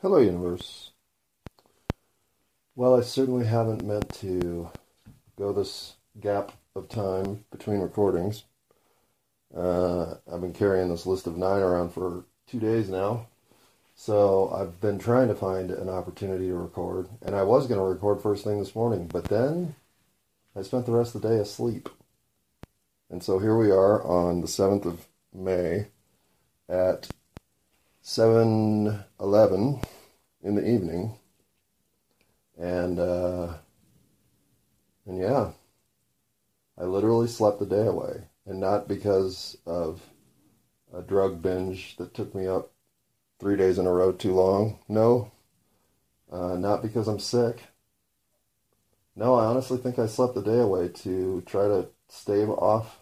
Hello, universe. Well, I certainly haven't meant to go this gap of time between recordings. Uh, I've been carrying this list of nine around for two days now. So I've been trying to find an opportunity to record, and I was going to record first thing this morning, but then I spent the rest of the day asleep. And so here we are on the 7th of May at 7:11 in the evening, and uh, and yeah, I literally slept the day away, and not because of a drug binge that took me up three days in a row too long. No, uh, not because I'm sick. No, I honestly think I slept the day away to try to stave off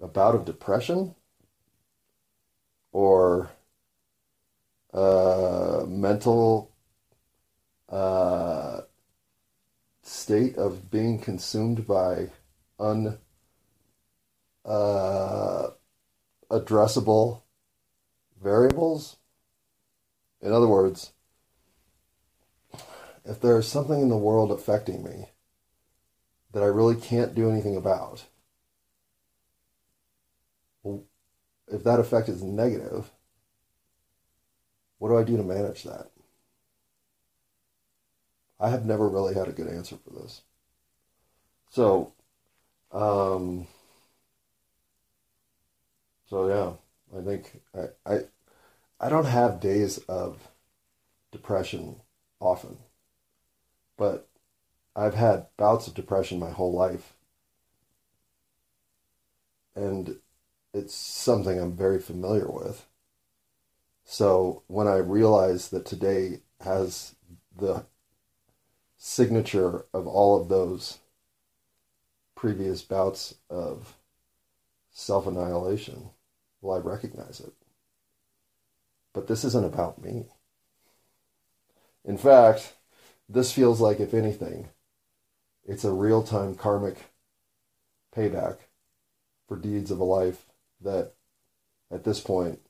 a bout of depression or uh, mental uh, state of being consumed by un uh, addressable variables. In other words, if there's something in the world affecting me that I really can't do anything about, if that effect is negative, what do I do to manage that? I have never really had a good answer for this. So, um, so yeah, I think I, I, I don't have days of depression often, but I've had bouts of depression my whole life. And it's something I'm very familiar with. So when I realized that today has the signature of all of those previous bouts of self annihilation, well, I recognize it. But this isn't about me. In fact, this feels like, if anything, it's a real time karmic payback for deeds of a life that at this point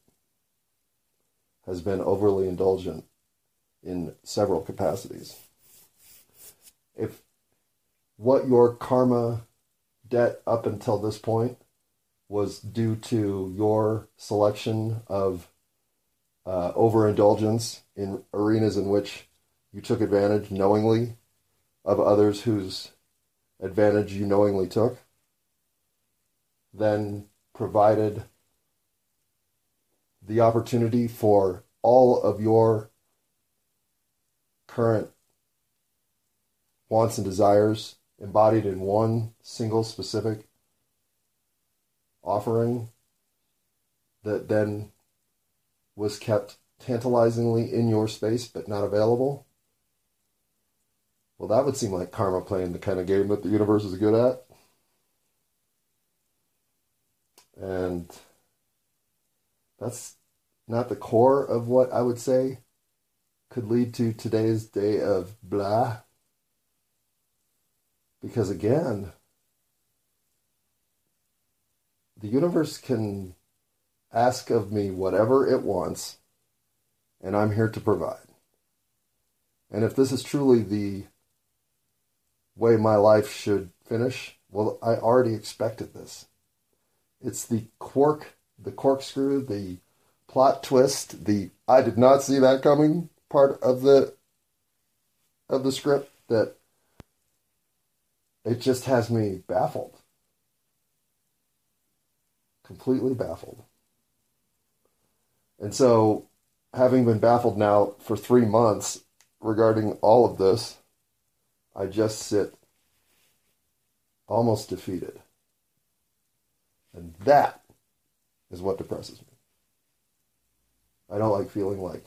has been overly indulgent in several capacities. If what your karma debt up until this point was due to your selection of uh, overindulgence in arenas in which you took advantage knowingly of others whose advantage you knowingly took, then provided the opportunity for all of your current wants and desires embodied in one single specific offering that then was kept tantalizingly in your space but not available. Well, that would seem like karma playing the kind of game that the universe is good at. And that's not the core of what I would say could lead to today's day of blah. Because again, the universe can ask of me whatever it wants, and I'm here to provide. And if this is truly the way my life should finish, well, I already expected this. It's the quirk, the corkscrew, the plot twist, the I did not see that coming part of the of the script that it just has me baffled. Completely baffled. And so, having been baffled now for three months regarding all of this, I just sit almost defeated. And that is what depresses me. I don't like feeling like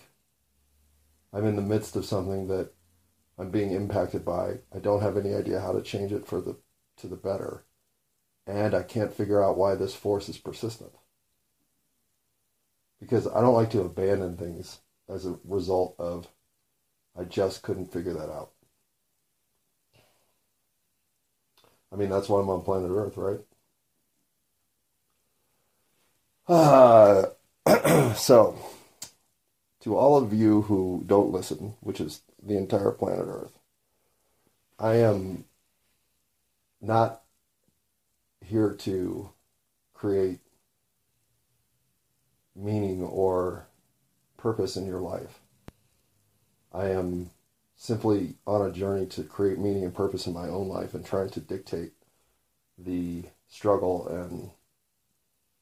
I'm in the midst of something that I'm being impacted by. I don't have any idea how to change it for the to the better. And I can't figure out why this force is persistent. Because I don't like to abandon things as a result of I just couldn't figure that out. I mean, that's why I'm on planet Earth, right? Uh, so, to all of you who don't listen, which is the entire planet Earth, I am not here to create meaning or purpose in your life. I am simply on a journey to create meaning and purpose in my own life and trying to dictate the struggle and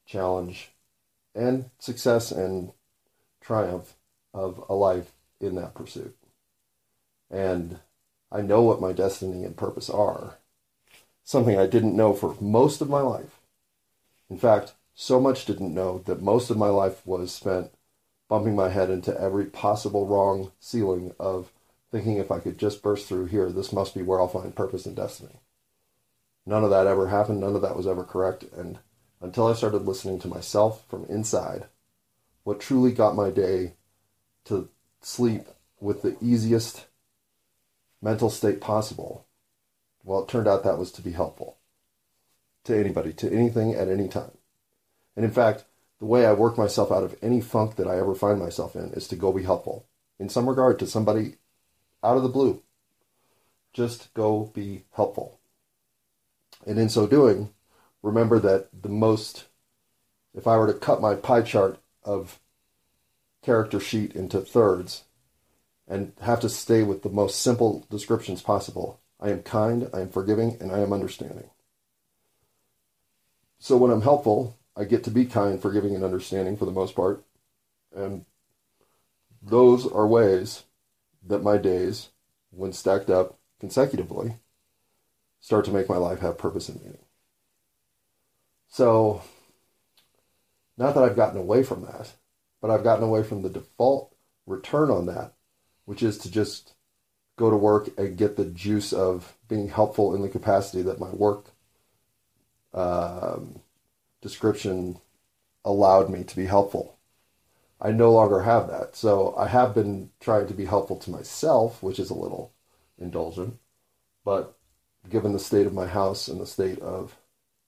challenge and success and triumph of a life in that pursuit. And I know what my destiny and purpose are, something I didn't know for most of my life. In fact, so much didn't know that most of my life was spent bumping my head into every possible wrong ceiling of thinking if I could just burst through here, this must be where I'll find purpose and destiny. None of that ever happened. None of that was ever correct. And until I started listening to myself from inside, what truly got my day to sleep with the easiest mental state possible, well, it turned out that was to be helpful to anybody, to anything at any time. And in fact, the way I work myself out of any funk that I ever find myself in is to go be helpful in some regard to somebody out of the blue. Just go be helpful. And in so doing, remember that the most, if I were to cut my pie chart of character sheet into thirds and have to stay with the most simple descriptions possible, I am kind, I am forgiving, and I am understanding. So when I'm helpful, I get to be kind, forgiving, and understanding for the most part. And those are ways that my days, when stacked up consecutively, start to make my life have purpose and meaning. So, not that I've gotten away from that, but I've gotten away from the default return on that, which is to just go to work and get the juice of being helpful in the capacity that my work um, description allowed me to be helpful. I no longer have that. So I have been trying to be helpful to myself, which is a little indulgent. But given the state of my house and the state of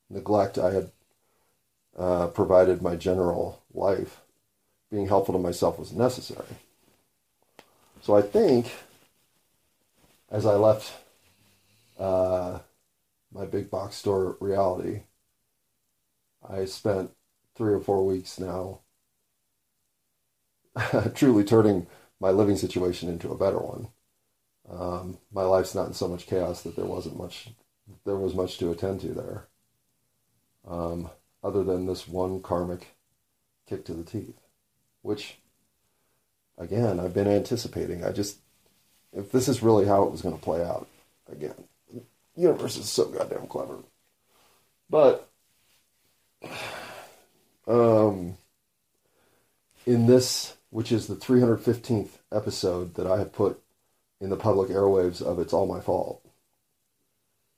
neglect I had uh, provided my general life, being helpful to myself was necessary. So I think as I left uh, my big box store reality, I spent three or four weeks now truly turning my living situation into a better one. Um, my life's not in so much chaos that there wasn't much, there was much to attend to there, um, other than this one karmic kick to the teeth, which, again, I've been anticipating. I just, if this is really how it was going to play out, again, the universe is so goddamn clever. But, um, in this which is the 315th episode that I have put in the public airwaves of It's All My Fault.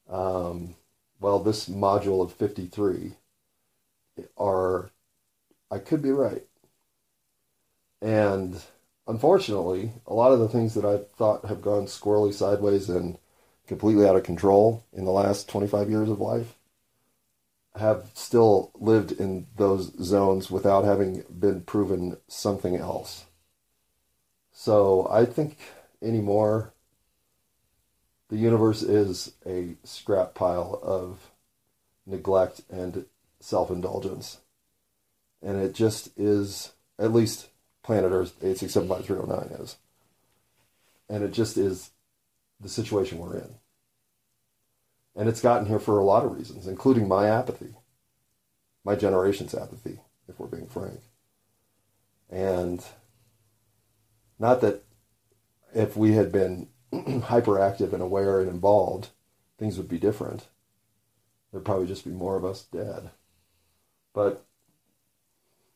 Um, well, this module of 53 are, I could be right. And unfortunately, a lot of the things that I thought have gone squirrely sideways and completely out of control in the last 25 years of life have still lived in those zones without having been proven something else. So I think anymore, the universe is a scrap pile of neglect and self indulgence. And it just is, at least planet Earth 8675309 is. And it just is the situation we're in. And it's gotten here for a lot of reasons, including my apathy, my generation's apathy, if we're being frank. And not that if we had been hyperactive and aware and involved, things would be different. There'd probably just be more of us dead. But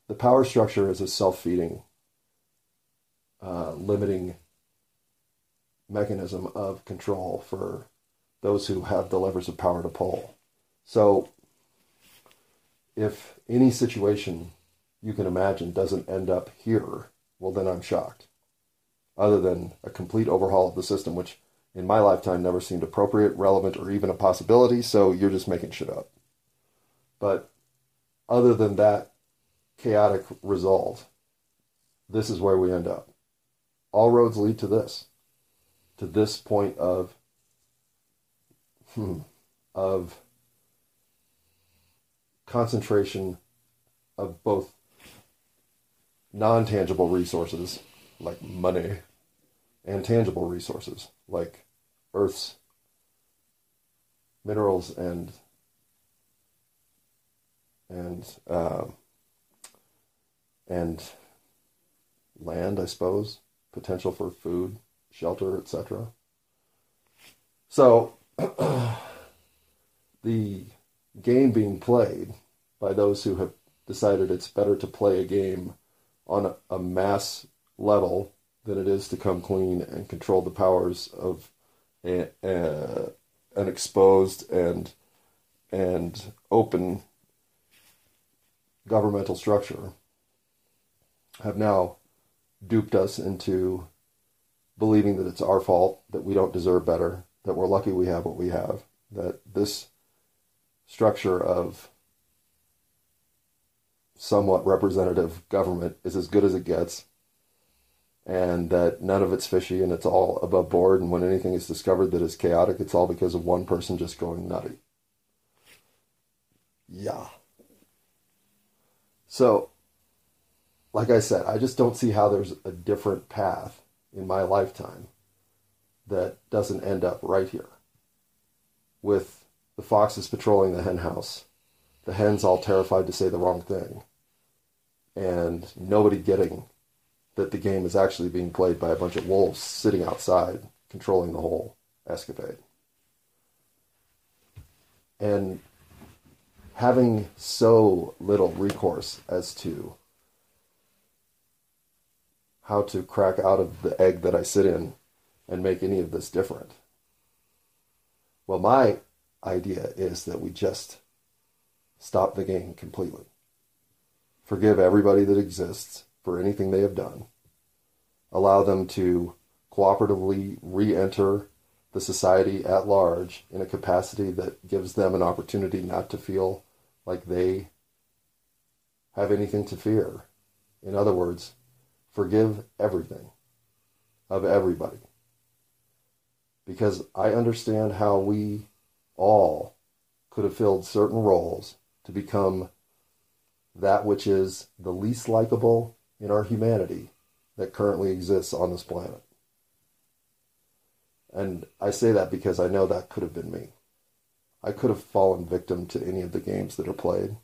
the power structure is a self feeding, uh, limiting mechanism of control for those who have the levers of power to pull. So, if any situation you can imagine doesn't end up here, well, then I'm shocked. Other than a complete overhaul of the system, which in my lifetime never seemed appropriate, relevant, or even a possibility, so you're just making shit up. But other than that chaotic result, this is where we end up. All roads lead to this, to this point of, hmm, of concentration of both non tangible resources like money and tangible resources like Earth's minerals and and uh, and land, I suppose, potential for food, shelter, etc. So the game being played by those who have decided it's better to play a game on a, a mass level than it is to come clean and control the powers of a, a, an exposed and and open governmental structure have now duped us into believing that it's our fault, that we don't deserve better, that we're lucky we have what we have, that this structure of somewhat representative government is as good as it gets, and that none of it's fishy and it's all above board. And when anything is discovered that is chaotic, it's all because of one person just going nutty. Yeah. So, like I said, I just don't see how there's a different path in my lifetime that doesn't end up right here with the foxes patrolling the hen house, the hens all terrified to say the wrong thing, and nobody getting that the game is actually being played by a bunch of wolves sitting outside controlling the whole escapade. And having so little recourse as to how to crack out of the egg that I sit in and make any of this different. Well, my idea is that we just stop the game completely. Forgive everybody that exists for anything they have done. Allow them to cooperatively re enter the society at large in a capacity that gives them an opportunity not to feel like they have anything to fear. In other words, forgive everything of everybody. Because I understand how we all could have filled certain roles to become that which is the least likable in our humanity that currently exists on this planet. And I say that because I know that could have been me. I could have fallen victim to any of the games that are played.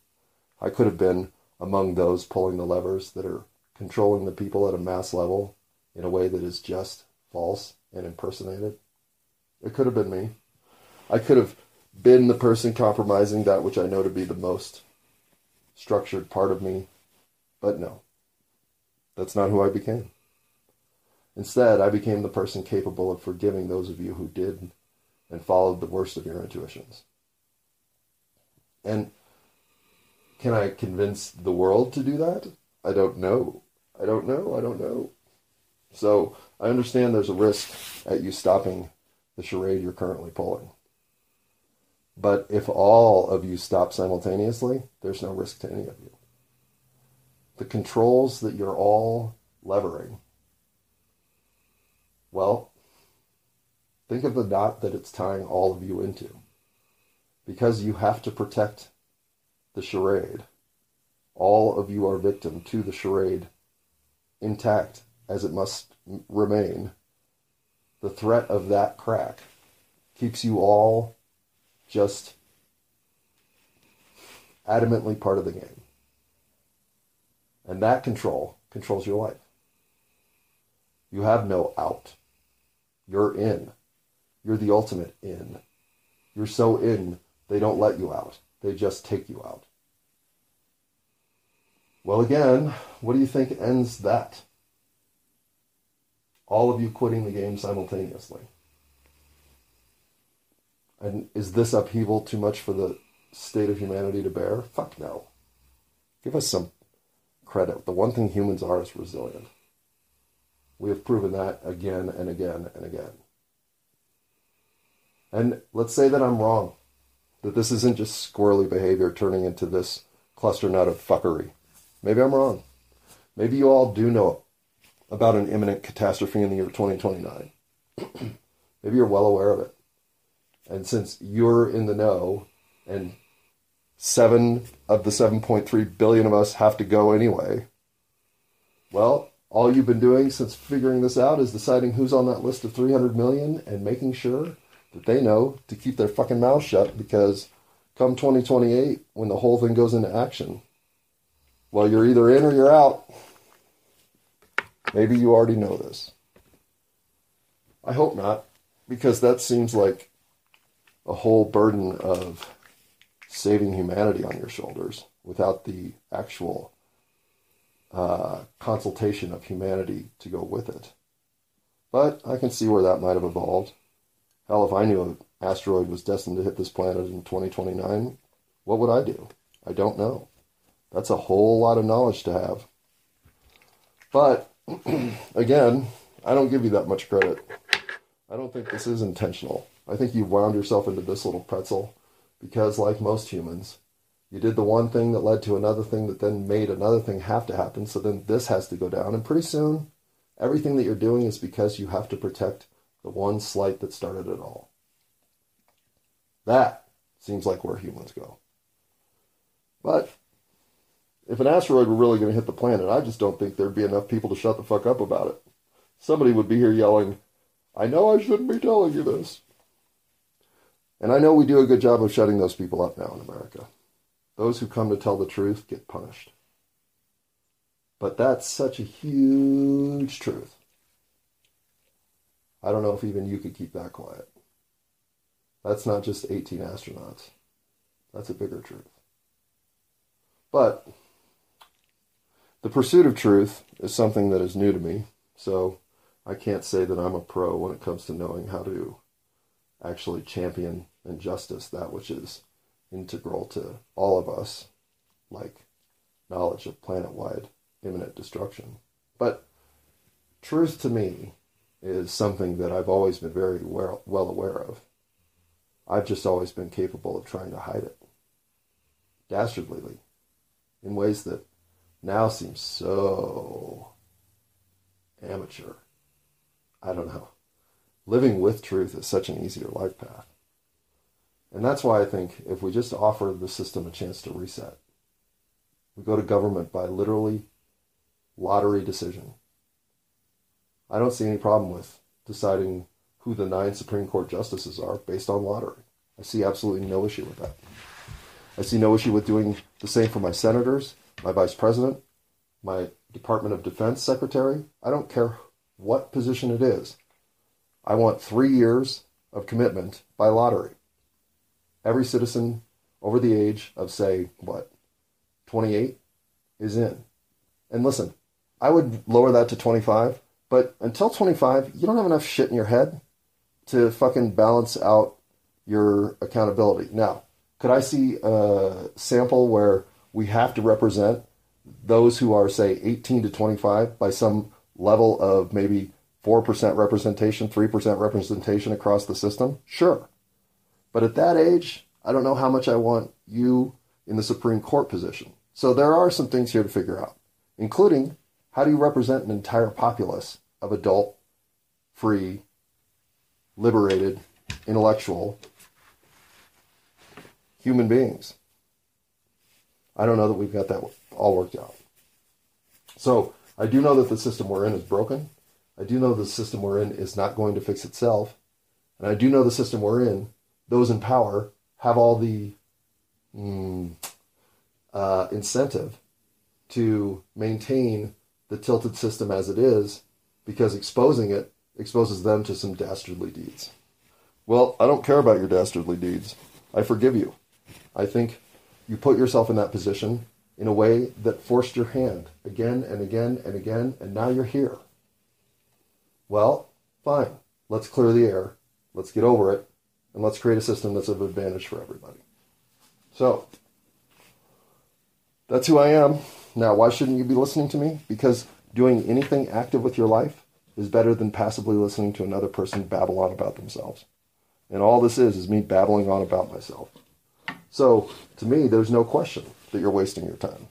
I could have been among those pulling the levers that are controlling the people at a mass level in a way that is just false and impersonated. It could have been me. I could have been the person compromising that which I know to be the most structured part of me, but no. That's not who I became. Instead, I became the person capable of forgiving those of you who did and followed the worst of your intuitions. And can I convince the world to do that? I don't know. I don't know. I don't know. So I understand there's a risk at you stopping the charade you're currently pulling. But if all of you stop simultaneously, there's no risk to any of you. The controls that you're all levering, well, think of the knot that it's tying all of you into. Because you have to protect the charade, all of you are victim to the charade intact as it must remain. The threat of that crack keeps you all just adamantly part of the game. And that control controls your life. You have no out. You're in. You're the ultimate in. You're so in, they don't let you out. They just take you out. Well, again, what do you think ends that? All of you quitting the game simultaneously. And is this upheaval too much for the state of humanity to bear? Fuck no. Give us some credit. The one thing humans are is resilient. We have proven that again and again and again. And let's say that I'm wrong, that this isn't just squirrely behavior turning into this cluster nut of fuckery. Maybe I'm wrong. Maybe you all do know about an imminent catastrophe in the year 2029. Maybe you're well aware of it. And since you're in the know and seven of the 7.3 billion of us have to go anyway, well, all you've been doing since figuring this out is deciding who's on that list of 300 million and making sure that they know to keep their fucking mouth shut because come 2028, when the whole thing goes into action, well, you're either in or you're out. Maybe you already know this. I hope not, because that seems like a whole burden of saving humanity on your shoulders without the actual uh, consultation of humanity to go with it. But I can see where that might have evolved. Hell, if I knew an asteroid was destined to hit this planet in 2029, what would I do? I don't know. That's a whole lot of knowledge to have. But again, I don't give you that much credit. I don't think this is intentional. I think you've wound yourself into this little pretzel because, like most humans, you did the one thing that led to another thing that then made another thing have to happen. So then this has to go down. And pretty soon, everything that you're doing is because you have to protect the one slight that started it all. That seems like where humans go. But if an asteroid were really going to hit the planet, I just don't think there'd be enough people to shut the fuck up about it. Somebody would be here yelling, I know I shouldn't be telling you this. And I know we do a good job of shutting those people up now in America. Those who come to tell the truth get punished. But that's such a huge truth. I don't know if even you could keep that quiet. That's not just 18 astronauts. That's a bigger truth. But the pursuit of truth is something that is new to me, so I can't say that I'm a pro when it comes to knowing how to actually champion and justice that which is integral to all of us, like knowledge of planet wide imminent destruction. But truth to me is something that I've always been very well, well aware of. I've just always been capable of trying to hide it dastardlyly in ways that now seem so amateur. I don't know. Living with truth is such an easier life path. And that's why I think if we just offer the system a chance to reset, we go to government by literally lottery decision. I don't see any problem with deciding who the nine Supreme Court justices are based on lottery. I see absolutely no issue with that. I see no issue with doing the same for my senators, my vice president, my Department of Defense secretary. I don't care what position it is. I want three years of commitment by lottery. Every citizen over the age of, say, what, 28 is in. And listen, I would lower that to 25, but until 25, you don't have enough shit in your head to fucking balance out your accountability. Now, could I see a sample where we have to represent those who are, say, 18 to 25 by some level of maybe 4% representation, 3% representation across the system? Sure. But at that age, I don't know how much I want you in the Supreme Court position. So there are some things here to figure out, including how do you represent an entire populace of adult, free, liberated, intellectual human beings? I don't know that we've got that all worked out. So I do know that the system we're in is broken. I do know the system we're in is not going to fix itself. And I do know the system we're in, those in power have all the mm, uh, incentive to maintain the tilted system as it is because exposing it exposes them to some dastardly deeds. Well, I don't care about your dastardly deeds. I forgive you. I think you put yourself in that position in a way that forced your hand again and again and again, and now you're here. Well, fine. Let's clear the air. Let's get over it. And let's create a system that's of advantage for everybody. So, that's who I am. Now, why shouldn't you be listening to me? Because doing anything active with your life is better than passively listening to another person babble on about themselves. And all this is, is me babbling on about myself. So, to me, there's no question that you're wasting your time.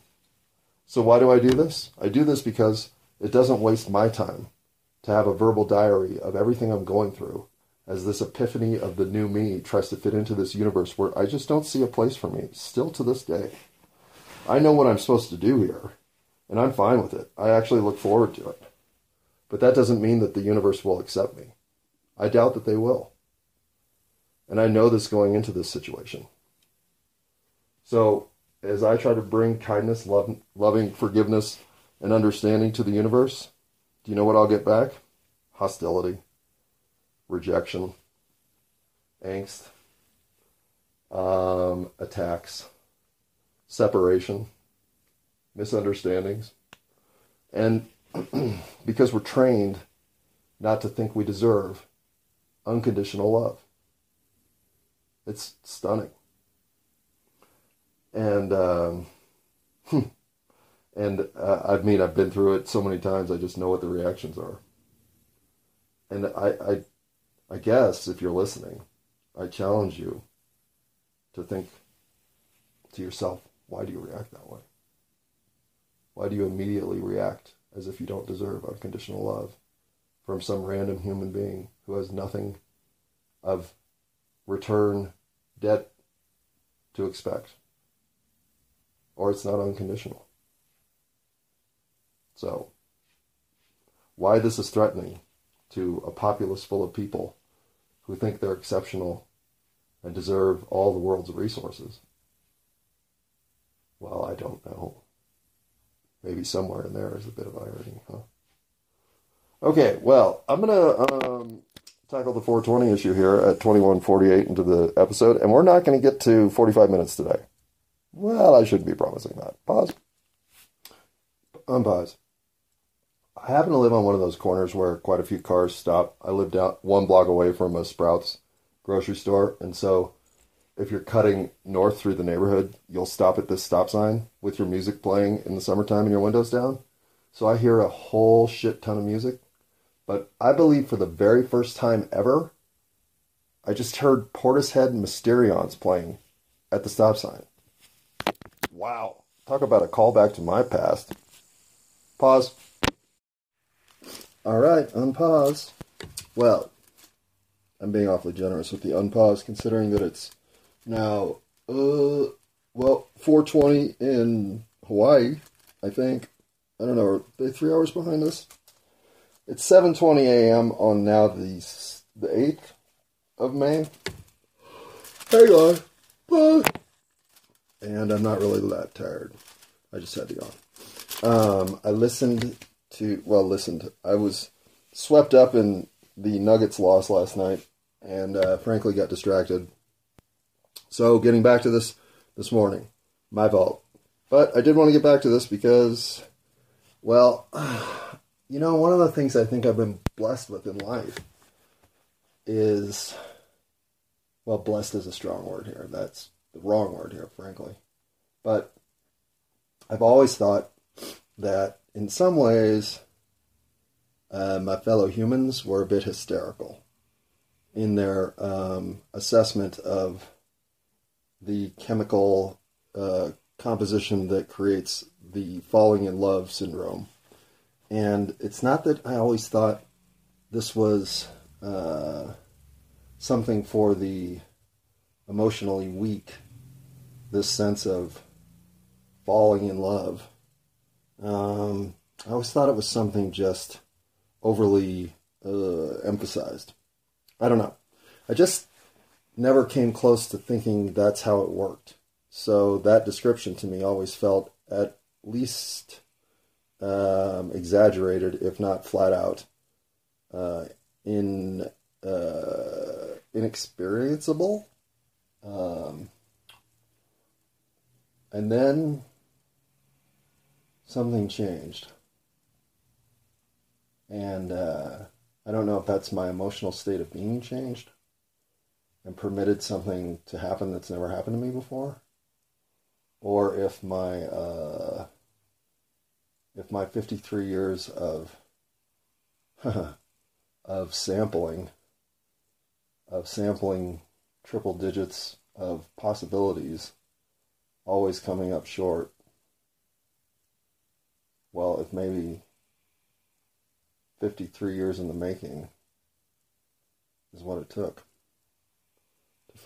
So, why do I do this? I do this because It doesn't waste my time to have a verbal diary of everything I'm going through as this epiphany of the new me tries to fit into this universe where I just don't see a place for me, still to this day. I know what I'm supposed to do here, and I'm fine with it. I actually look forward to it. But that doesn't mean that the universe will accept me. I doubt that they will. And I know this going into this situation. So, as I try to bring kindness, love, loving forgiveness, and understanding to the universe, do you know what I'll get back? Hostility, rejection, angst, um, attacks, separation, misunderstandings. And because we're trained not to think we deserve unconditional love. It's stunning. And um, and uh, I mean I've been through it so many times. I just know what the reactions are. And I, I, I guess if you're listening, I challenge you to think to yourself, why do you react that way? Why do you immediately react as if you don't deserve unconditional love from some random human being who has nothing of return debt to expect? Or it's not unconditional. So, why this is threatening to a populace full of people who think they're exceptional and deserve all the world's resources? Well, I don't know. Maybe somewhere in there is a bit of irony, huh? Okay, well, I'm going to um, tackle the 420 issue here at 2148 into the episode, and we're not going to get to 45 minutes today. Well, I shouldn't be promising that. Pause. Unpause. I happen to live on one of those corners where quite a few cars stop. I live down one block away from a Sprouts grocery store, and so if you're cutting north through the neighborhood, you'll stop at this stop sign with your music playing in the summertime and your windows down. So I hear a whole shit ton of music. But I believe for the very first time ever, I just heard Portishead and Mysterions playing at the stop sign. Wow. Talk about a callback to my past. Pause. All right, unpause. Well, I'm being awfully generous with the unpause, considering that it's now, uh, well, 420 in Hawaii, I think. I don't know, are they three hours behind us? It's 7.20 a.m. on now the, the 8th of May. Hang on. And I'm not really that tired. I just had to yawn. Um, I listened to, well, listened. I was swept up in the Nuggets loss last night and uh, frankly got distracted so getting back to this this morning, my fault. But I did want to get back to this because, well, you know, one of the things I think I've been blessed with in life is, well, blessed is a strong word here. That's the wrong word here, frankly. But I've always thought that in some ways, uh, my fellow humans were a bit hysterical in their um, assessment of the chemical uh, composition that creates the falling in love syndrome. And it's not that I always thought this was uh, something for the emotionally weak, this sense of falling in love. Um, I always thought it was something just overly uh, emphasized. I don't know. I just never came close to thinking that's how it worked. So that description to me always felt at least um, exaggerated, if not flat out, uh, in uh, inexperienceable. Um, and then something changed. And uh, I don't know if that's my emotional state of being changed and permitted something to happen that's never happened to me before, or if my uh, if my 53 years of of sampling of sampling triple digits of possibilities always coming up short well if maybe 53 years in the making is what it took. to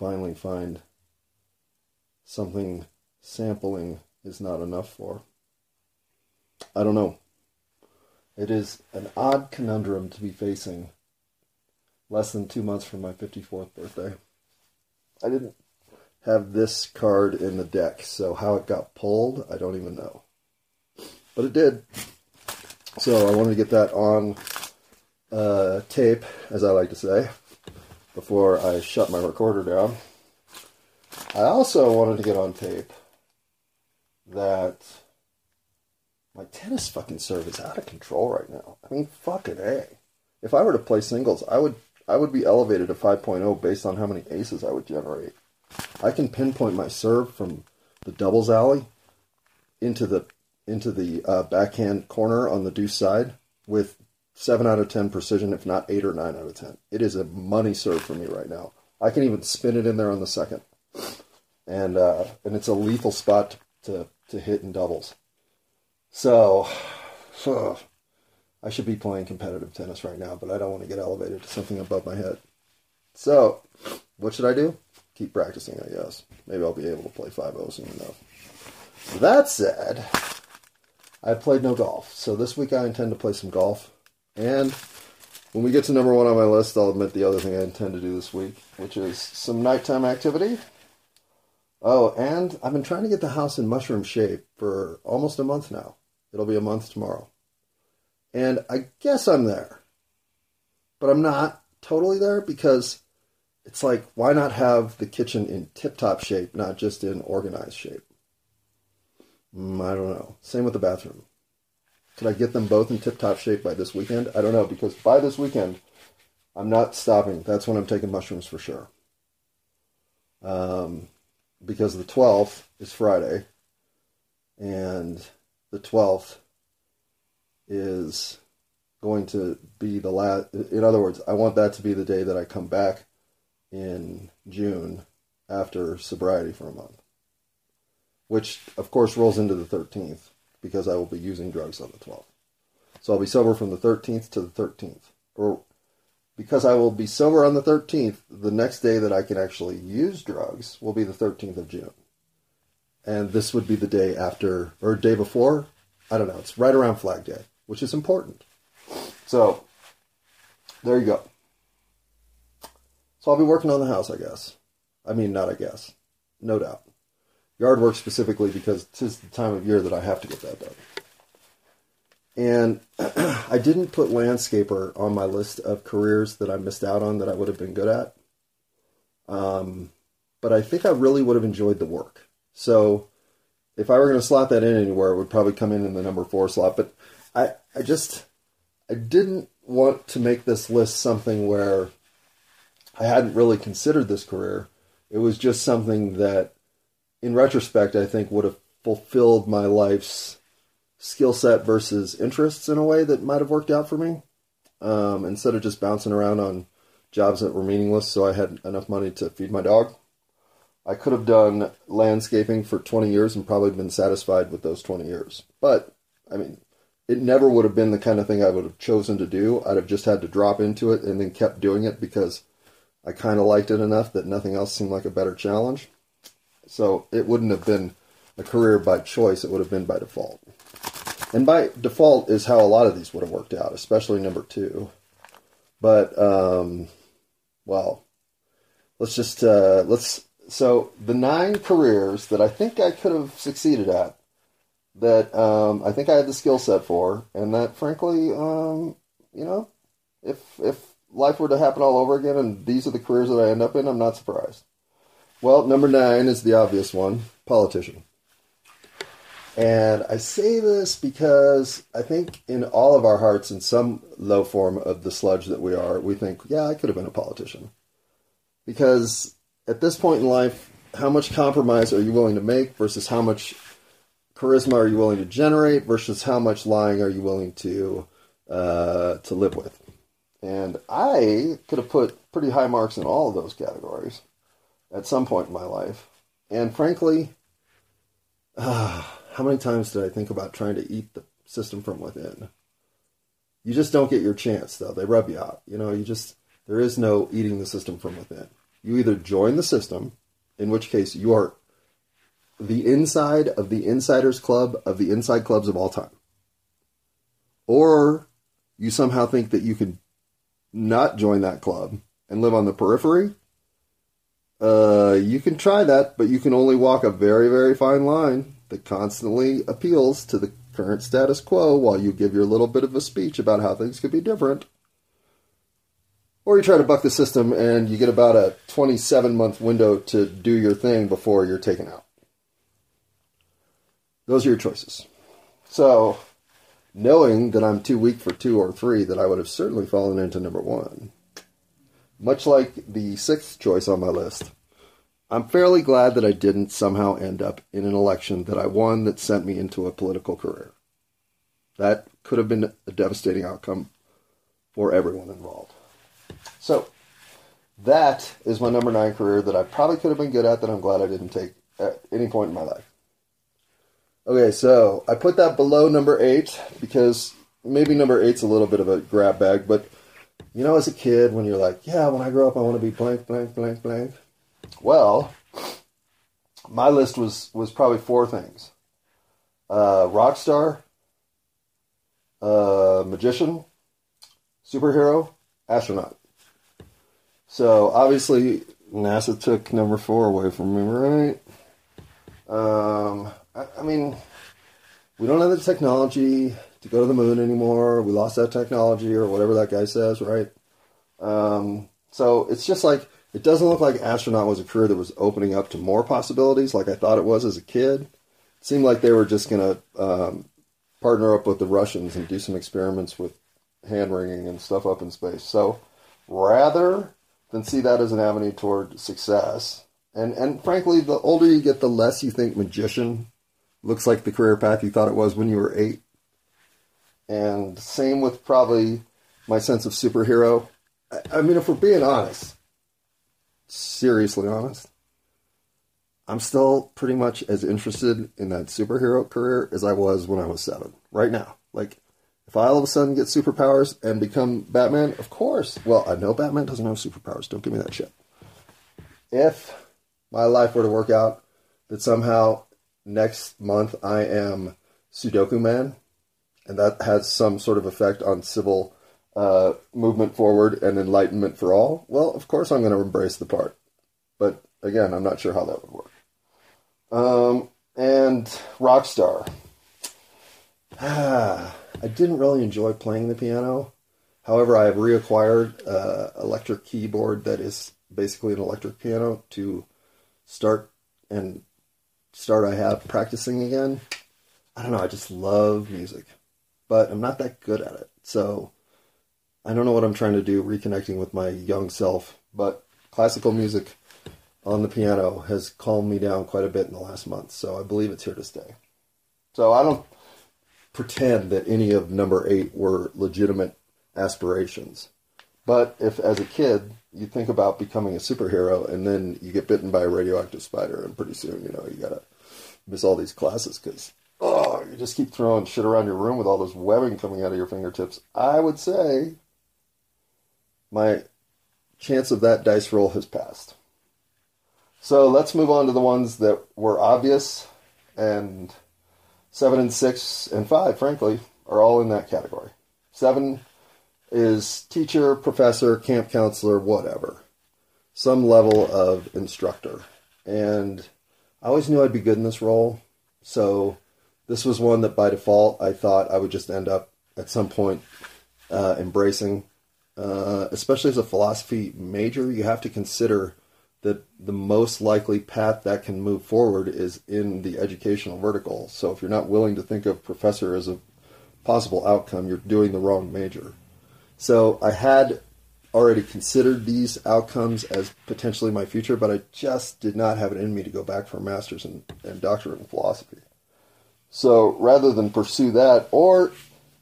finally find something sampling is not enough for. I don't know. It is an odd conundrum to be facing less than two months from my 54th birthday. I didn't have this card in the deck, so how it got pulled, I don't even know. But it did. So I wanted to get that on uh, tape, as I like to say, before I shut my recorder down. I also wanted to get on tape that my tennis fucking serve is out of control right now. I mean, fucking a. If I were to play singles, I would I would be elevated to 5.0 based on how many aces I would generate. I can pinpoint my serve from the doubles alley into the into the uh, backhand corner on the deuce side with seven out of ten precision, if not eight or nine out of ten. It is a money serve for me right now. I can even spin it in there on the second, and uh, and it's a lethal spot to to hit in doubles. So, I should be playing competitive tennis right now, but I don't want to get elevated to something above my head. So, what should I do? Keep practicing, I guess. Maybe I'll be able to play 5 0 soon enough. That said, I played no golf. So this week I intend to play some golf. And when we get to number one on my list, I'll admit the other thing I intend to do this week, which is some nighttime activity. Oh, and I've been trying to get the house in mushroom shape for almost a month now. It'll be a month tomorrow. And I guess I'm there. But I'm not totally there because it's like, why not have the kitchen in tip top shape, not just in organized shape? Mm, I don't know. Same with the bathroom. Could I get them both in tip top shape by this weekend? I don't know, because by this weekend, I'm not stopping. That's when I'm taking mushrooms for sure. Um, because the 12th is Friday, and the 12th is going to be the last. In other words, I want that to be the day that I come back in June after sobriety for a month, which of course rolls into the 13th because I will be using drugs on the 12th. So I'll be sober from the 13th to the 13th. Or because I will be sober on the 13th, the next day that I can actually use drugs will be the 13th of June. And this would be the day after, or day before. I don't know. It's right around Flag Day, which is important. So, there you go. So I'll be working on the house, I guess. I mean, not I guess. No doubt. Yard work specifically because tis the time of year that I have to get that done. And I didn't put landscaper on my list of careers that I missed out on that I would have been good at. Um, but I think I really would have enjoyed the work. So if I were going to slot that in anywhere, it would probably come in in the number four slot. But I, I just, I didn't want to make this list something where I hadn't really considered this career. It was just something that, in retrospect, I think would have fulfilled my life's skill set versus interests in a way that might have worked out for me. Um, instead of just bouncing around on jobs that were meaningless, so I had enough money to feed my dog. I could have done landscaping for 20 years and probably been satisfied with those 20 years. But, I mean, it never would have been the kind of thing I would have chosen to do. I'd have just had to drop into it and then kept doing it because I kind of liked it enough that nothing else seemed like a better challenge. So it wouldn't have been a career by choice, it would have been by default. And by default is how a lot of these would have worked out, especially number two. But, um, well, let's just, uh, let's, so the nine careers that I think I could have succeeded at, that um, I think I had the skill set for, and that frankly, um, you know, if, if life were to happen all over again and these are the careers that I end up in, I'm not surprised. Well, number nine is the obvious one politician. And I say this because I think in all of our hearts, in some low form of the sludge that we are, we think, yeah, I could have been a politician. Because at this point in life, how much compromise are you willing to make versus how much charisma are you willing to generate versus how much lying are you willing to uh, to live with? And I could have put pretty high marks in all of those categories at some point in my life. And frankly, uh, how many times did I think about trying to eat the system from within? You just don't get your chance, though. They rub you out. You know, you just, there is no eating the system from within. You either join the system, in which case you are the inside of the insiders club of the inside clubs of all time. Or you somehow think that you can not join that club and live on the periphery. Uh, you can try that, but you can only walk a very, very fine line that constantly appeals to the current status quo while you give your little bit of a speech about how things could be different. Or you try to buck the system and you get about a 27 month window to do your thing before you're taken out. Those are your choices. So, knowing that I'm too weak for two or three, that I would have certainly fallen into number one. Much like the sixth choice on my list, I'm fairly glad that I didn't somehow end up in an election that I won that sent me into a political career. That could have been a devastating outcome for everyone involved. So, that is my number nine career that I probably could have been good at that I'm glad I didn't take at any point in my life. Okay, so I put that below number eight because maybe number eight's a little bit of a grab bag, but you know, as a kid, when you're like, yeah, when I grow up, I want to be blank, blank, blank, blank. Well, my list was was probably four things: uh, rock star, uh, magician, superhero, astronaut. So obviously, NASA took number four away from me, right? Um, I, I mean, we don't have the technology to go to the moon anymore. We lost that technology, or whatever that guy says, right? Um, so it's just like it doesn't look like astronaut was a career that was opening up to more possibilities, like I thought it was as a kid. It seemed like they were just going to um, partner up with the Russians and do some experiments with hand wringing and stuff up in space. So rather than see that as an avenue toward success, and and frankly, the older you get, the less you think magician looks like the career path you thought it was when you were eight. And same with probably my sense of superhero. I, I mean, if we're being honest, seriously honest, I'm still pretty much as interested in that superhero career as I was when I was seven. Right now, like if I all of a sudden get superpowers and become Batman, of course. Well, I know Batman doesn't have superpowers. Don't give me that shit. If my life were to work out, that somehow next month I am Sudoku Man, and that has some sort of effect on civil uh, movement forward and enlightenment for all, well, of course I'm going to embrace the part. But again, I'm not sure how that would work. Um, and Rockstar. Ah, I didn't really enjoy playing the piano. However, I have reacquired an uh, electric keyboard that is basically an electric piano to start and start I have practicing again. I don't know, I just love music. But I'm not that good at it. So I don't know what I'm trying to do reconnecting with my young self, but classical music on the piano has calmed me down quite a bit in the last month, so I believe it's here to stay. So I don't pretend that any of number eight were legitimate aspirations. But if, as a kid, you think about becoming a superhero and then you get bitten by a radioactive spider, and pretty soon, you know, you gotta miss all these classes because, oh, you just keep throwing shit around your room with all this webbing coming out of your fingertips. I would say my chance of that dice roll has passed. So let's move on to the ones that were obvious, and seven and six and five, frankly, are all in that category. Seven is teacher, professor, camp counselor, whatever. Some level of instructor. And I always knew I'd be good in this role. So this was one that by default I thought I would just end up at some point uh, embracing. Uh, especially as a philosophy major, you have to consider that the most likely path that can move forward is in the educational vertical. So if you're not willing to think of professor as a possible outcome, you're doing the wrong major. So I had already considered these outcomes as potentially my future, but I just did not have it in me to go back for a master's and, and doctorate in philosophy. So rather than pursue that, or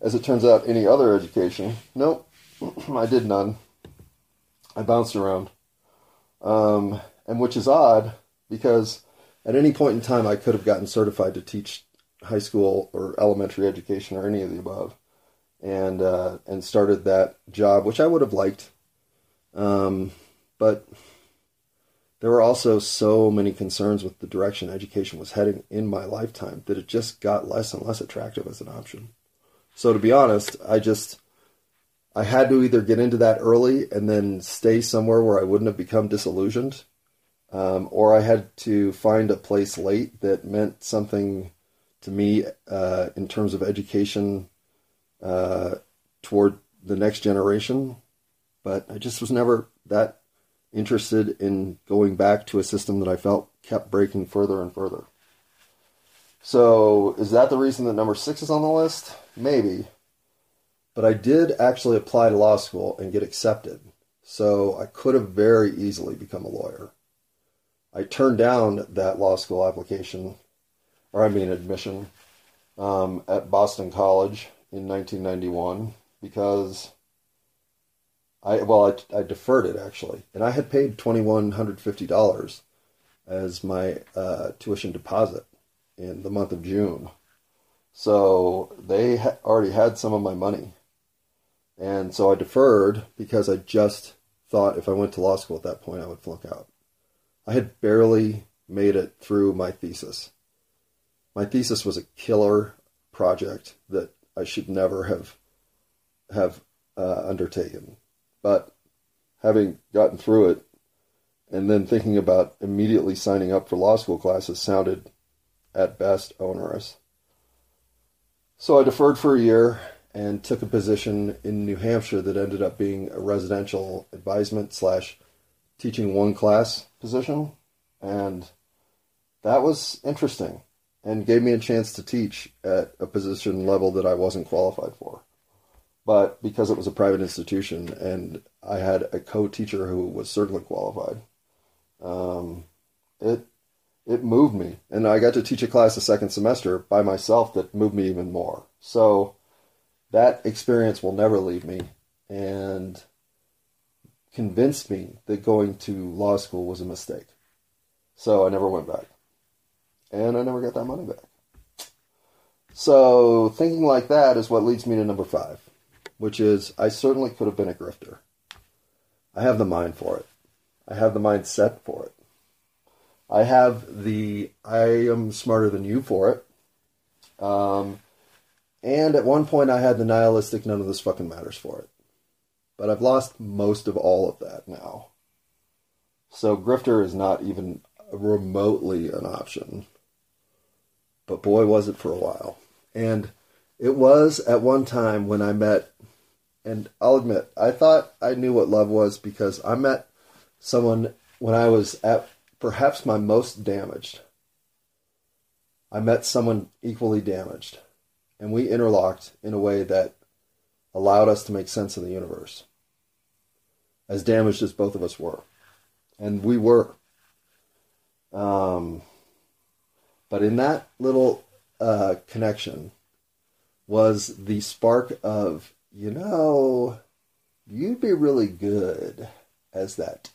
as it turns out, any other education, nope, I did none. I bounced around. Um, and which is odd because at any point in time I could have gotten certified to teach high school or elementary education or any of the above and uh, and started that job, which I would have liked, um, but there were also so many concerns with the direction education was heading in my lifetime that it just got less and less attractive as an option. So to be honest, I just I had to either get into that early and then stay somewhere where I wouldn't have become disillusioned, um, or I had to find a place late that meant something to me uh, in terms of education uh, toward the next generation. But I just was never that interested in going back to a system that I felt kept breaking further and further. So, is that the reason that number six is on the list? Maybe. But I did actually apply to law school and get accepted. So, I could have very easily become a lawyer. I turned down that law school application, or I mean admission, um, at Boston College in 1991 because I well I, I deferred it actually, and I had paid twenty one hundred fifty dollars as my uh, tuition deposit in the month of June. So they ha- already had some of my money, and so I deferred because I just thought if I went to law school at that point I would flunk out. I had barely made it through my thesis. My thesis was a killer project that I should never have have uh, undertaken. But having gotten through it and then thinking about immediately signing up for law school classes sounded at best onerous. So I deferred for a year and took a position in New Hampshire that ended up being a residential advisement slash teaching one class position. And that was interesting and gave me a chance to teach at a position level that I wasn't qualified for. But because it was a private institution and I had a co-teacher who was certainly qualified, um, it it moved me, and I got to teach a class the second semester by myself that moved me even more. So that experience will never leave me, and convinced me that going to law school was a mistake. So I never went back and I never got that money back. So thinking like that is what leads me to number five, which is I certainly could have been a grifter. I have the mind for it. I have the mindset for it. I have the I am smarter than you for it. Um, and at one point I had the nihilistic none of this fucking matters for it. But I've lost most of all of that now. So grifter is not even remotely an option but boy, was it for a while. And it was at one time when I met, and I'll admit, I thought I knew what love was because I met someone when I was at perhaps my most damaged. I met someone equally damaged, and we interlocked in a way that allowed us to make sense of the universe. As damaged as both of us were. And we were. Um, but in that little uh, connection was the spark of, you know, you'd be really good as that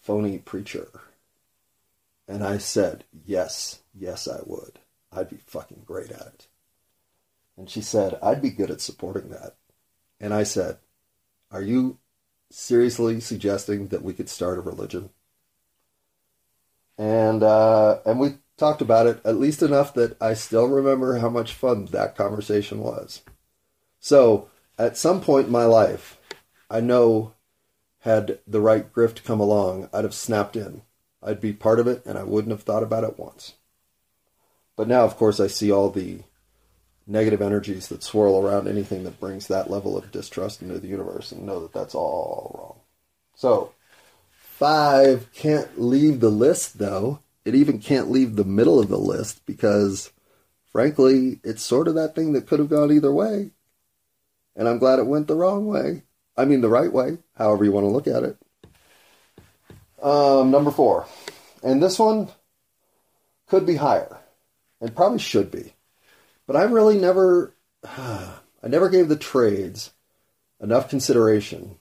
phony preacher. And I said, yes, yes, I would. I'd be fucking great at it. And she said, I'd be good at supporting that. And I said, Are you seriously suggesting that we could start a religion? And uh, and we talked about it at least enough that I still remember how much fun that conversation was. So, at some point in my life, I know had the right grift come along, I'd have snapped in. I'd be part of it and I wouldn't have thought about it once. But now, of course, I see all the negative energies that swirl around anything that brings that level of distrust into the universe and know that that's all wrong. So, five can't leave the list though it even can't leave the middle of the list because, frankly, it's sort of that thing that could have gone either way. And I'm glad it went the wrong way. I mean, the right way, however you want to look at it. Um, number four. And this one could be higher and probably should be. But I really never, I never gave the trades enough consideration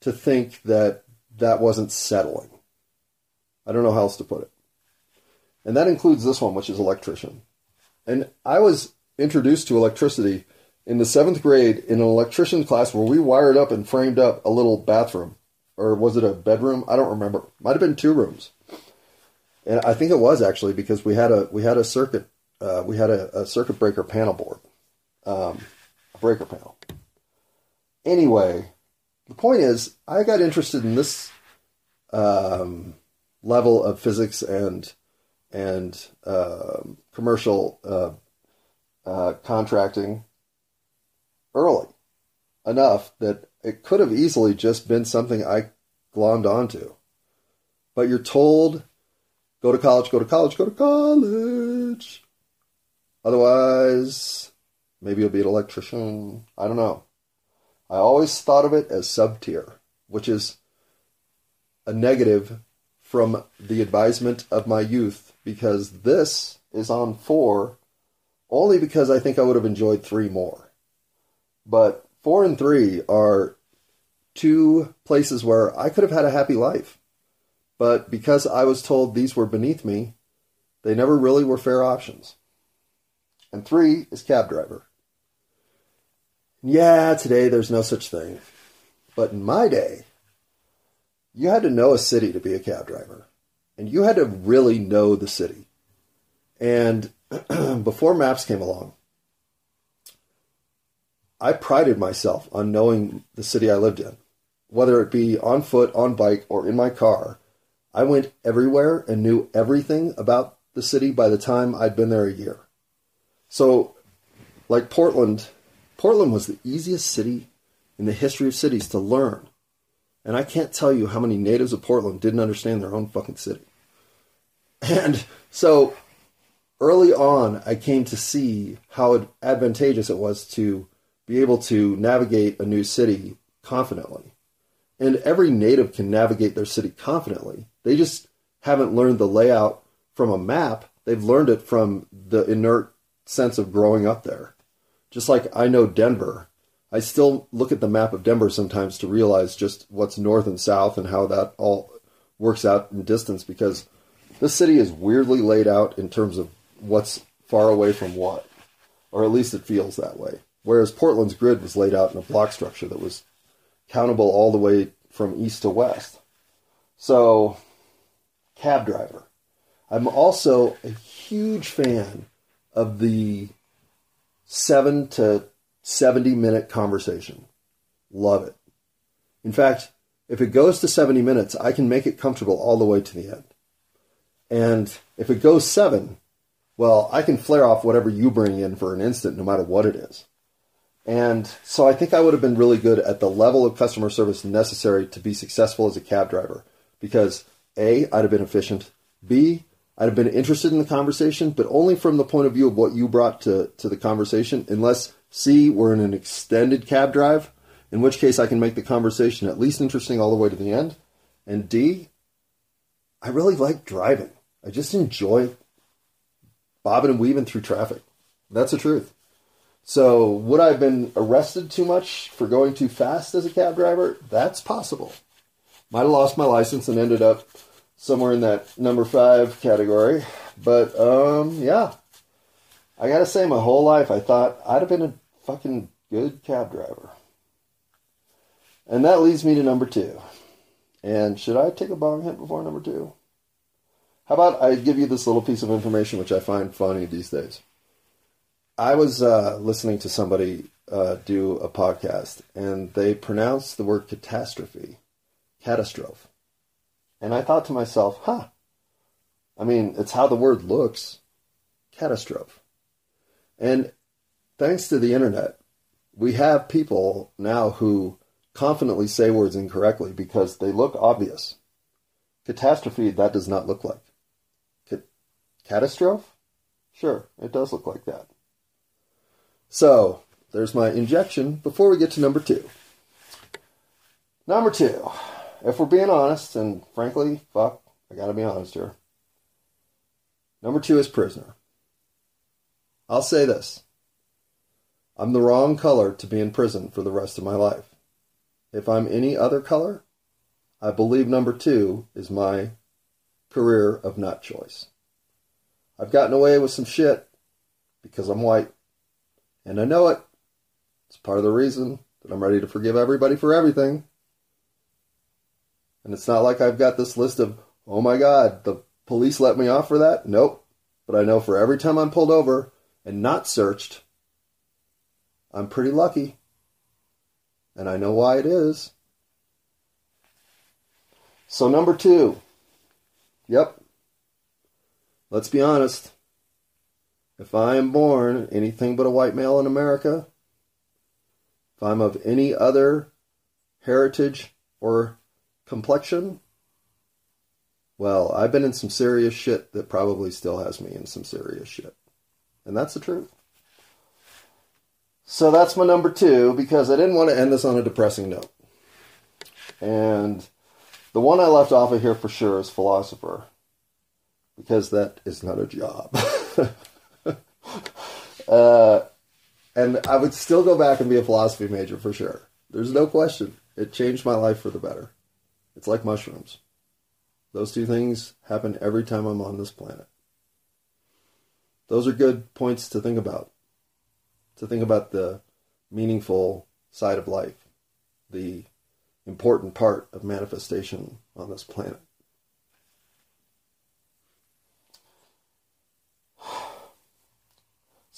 to think that that wasn't settling. I don't know how else to put it and that includes this one, which is electrician. And I was introduced to electricity in the seventh grade in an electrician class where we wired up and framed up a little bathroom. Or was it a bedroom? I don't remember. Might have been two rooms. And I think it was actually because we had a we had a circuit uh, we had a, a, circuit breaker panel board, um, a breaker panel. Anyway, the point is, I got interested in this um, level of physics and and uh, commercial uh, uh, contracting early enough that it could have easily just been something I glommed onto. But you're told, go to college, go to college, go to college. Otherwise, maybe you'll be an electrician. I don't know. I always thought of it as sub tier, which is a negative from the advisement of my youth because this is on four only because I think I would have enjoyed three more. But four and three are two places where I could have had a happy life. But because I was told these were beneath me, they never really were fair options. And three is cab driver. Yeah, today there's no such thing. But in my day, you had to know a city to be a cab driver. And you had to really know the city. And before maps came along, I prided myself on knowing the city I lived in. Whether it be on foot, on bike, or in my car, I went everywhere and knew everything about the city by the time I'd been there a year. So, like Portland, Portland was the easiest city in the history of cities to learn. And I can't tell you how many natives of Portland didn't understand their own fucking city. And so early on, I came to see how advantageous it was to be able to navigate a new city confidently. And every native can navigate their city confidently. They just haven't learned the layout from a map. They've learned it from the inert sense of growing up there. Just like I know Denver, I still look at the map of Denver sometimes to realize just what's north and south and how that all works out in distance because this city is weirdly laid out in terms of what's far away from what, or at least it feels that way. Whereas Portland's grid was laid out in a block structure that was countable all the way from east to west. So, cab driver. I'm also a huge fan of the seven to 70 minute conversation. Love it. In fact, if it goes to 70 minutes, I can make it comfortable all the way to the end. And if it goes seven, well, I can flare off whatever you bring in for an instant, no matter what it is. And so I think I would have been really good at the level of customer service necessary to be successful as a cab driver because A, I'd have been efficient. B, I'd have been interested in the conversation, but only from the point of view of what you brought to, to the conversation, unless C, we're in an extended cab drive, in which case I can make the conversation at least interesting all the way to the end. And D, I really like driving. I just enjoy bobbing and weaving through traffic. That's the truth. So, would I have been arrested too much for going too fast as a cab driver? That's possible. Might have lost my license and ended up somewhere in that number five category. But, um, yeah. I gotta say, my whole life I thought I'd have been a fucking good cab driver. And that leads me to number two. And should I take a bong hit before number two? How about I give you this little piece of information which I find funny these days? I was uh, listening to somebody uh, do a podcast, and they pronounced the word catastrophe, catastrophe. And I thought to myself, huh, I mean, it's how the word looks, catastrophe. And thanks to the internet, we have people now who confidently say words incorrectly because they look obvious. Catastrophe, that does not look like. Catastrophe? Sure, it does look like that. So, there's my injection before we get to number two. Number two, if we're being honest, and frankly, fuck, I gotta be honest here. Number two is prisoner. I'll say this I'm the wrong color to be in prison for the rest of my life. If I'm any other color, I believe number two is my career of nut choice. I've gotten away with some shit because I'm white. And I know it, It's part of the reason that I'm ready to forgive everybody for everything. And it's not like I've got this list of, oh my God, the police let me off for that. Nope. But I know for every time I'm pulled over and not searched, I'm pretty lucky. And I know why it is. So, number two. Yep. Let's be honest. If I am born anything but a white male in America, if I'm of any other heritage or complexion, well, I've been in some serious shit that probably still has me in some serious shit. And that's the truth. So that's my number two because I didn't want to end this on a depressing note. And the one I left off of here for sure is philosopher because that is not a job. uh, and I would still go back and be a philosophy major for sure. There's no question. It changed my life for the better. It's like mushrooms. Those two things happen every time I'm on this planet. Those are good points to think about. To think about the meaningful side of life, the important part of manifestation on this planet.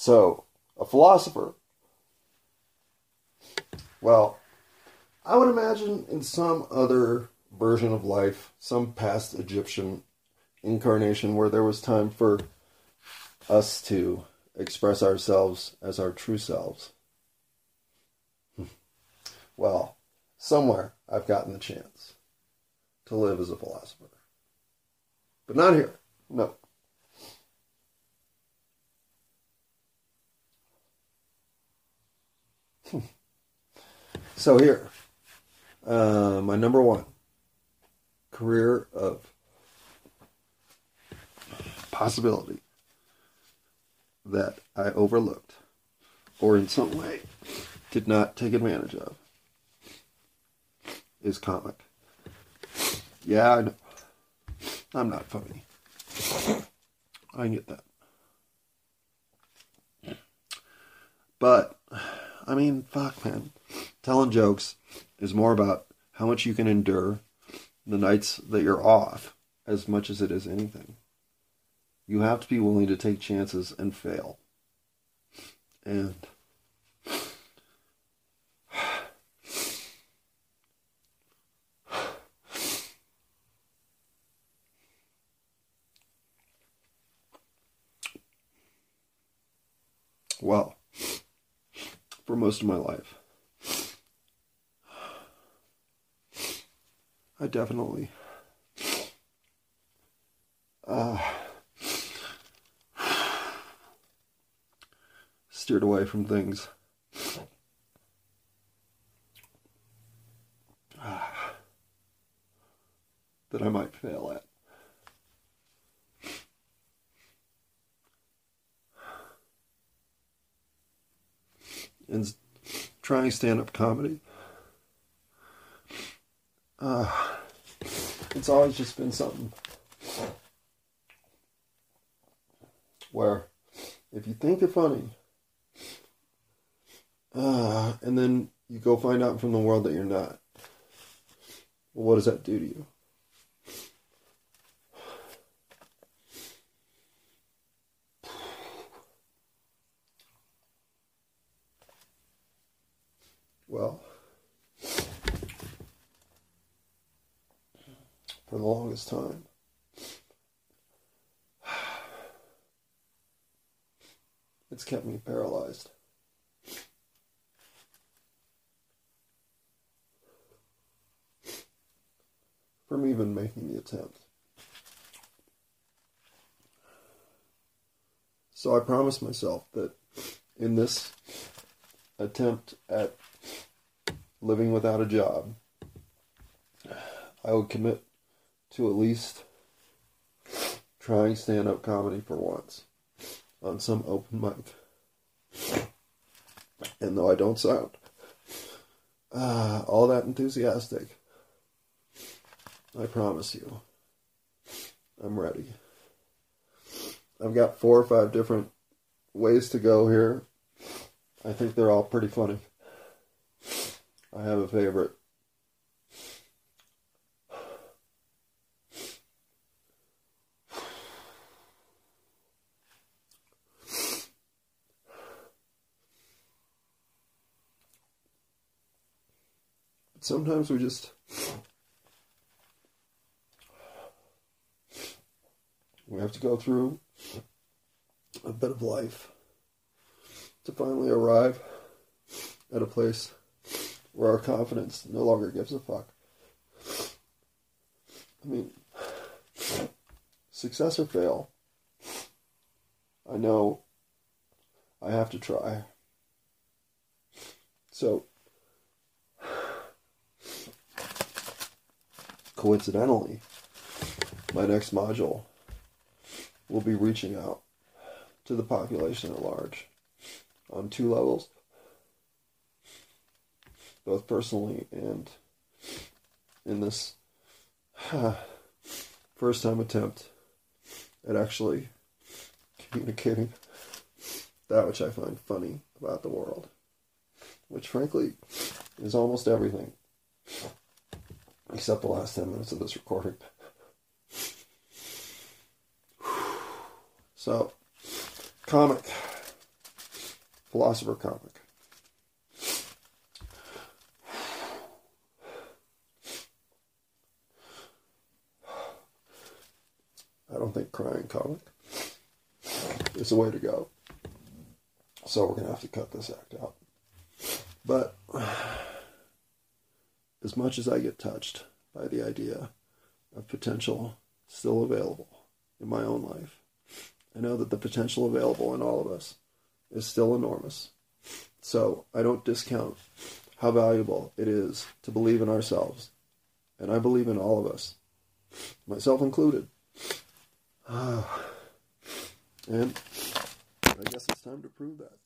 So, a philosopher. Well, I would imagine in some other version of life, some past Egyptian incarnation where there was time for us to express ourselves as our true selves. well, somewhere I've gotten the chance to live as a philosopher. But not here. No. So here, uh, my number one career of possibility that I overlooked or in some way did not take advantage of is comic. Yeah, I know. I'm not funny. I get that. But, I mean, fuck, man. Telling jokes is more about how much you can endure the nights that you're off as much as it is anything. You have to be willing to take chances and fail. And well, for most of my life, I definitely uh, steered away from things. Uh, that I might fail at. And trying stand up comedy uh, it's always just been something where if you think you're funny, uh, and then you go find out from the world that you're not, well, what does that do to you? Well, for the longest time. It's kept me paralyzed. From even making the attempt. So I promised myself that in this attempt at living without a job, I would commit to at least trying stand up comedy for once on some open mic. And though I don't sound uh, all that enthusiastic, I promise you, I'm ready. I've got four or five different ways to go here. I think they're all pretty funny. I have a favorite. Sometimes we just we have to go through a bit of life to finally arrive at a place where our confidence no longer gives a fuck. I mean, success or fail, I know I have to try. So, coincidentally, my next module will be reaching out to the population at large on two levels, both personally and in this first time attempt at actually communicating that which I find funny about the world, which frankly is almost everything except the last 10 minutes of this recording. So, comic, philosopher comic. I don't think crying comic is the way to go. So we're going to have to cut this act out. But as much as I get touched by the idea of potential still available in my own life, I know that the potential available in all of us is still enormous. So I don't discount how valuable it is to believe in ourselves. And I believe in all of us, myself included. and I guess it's time to prove that.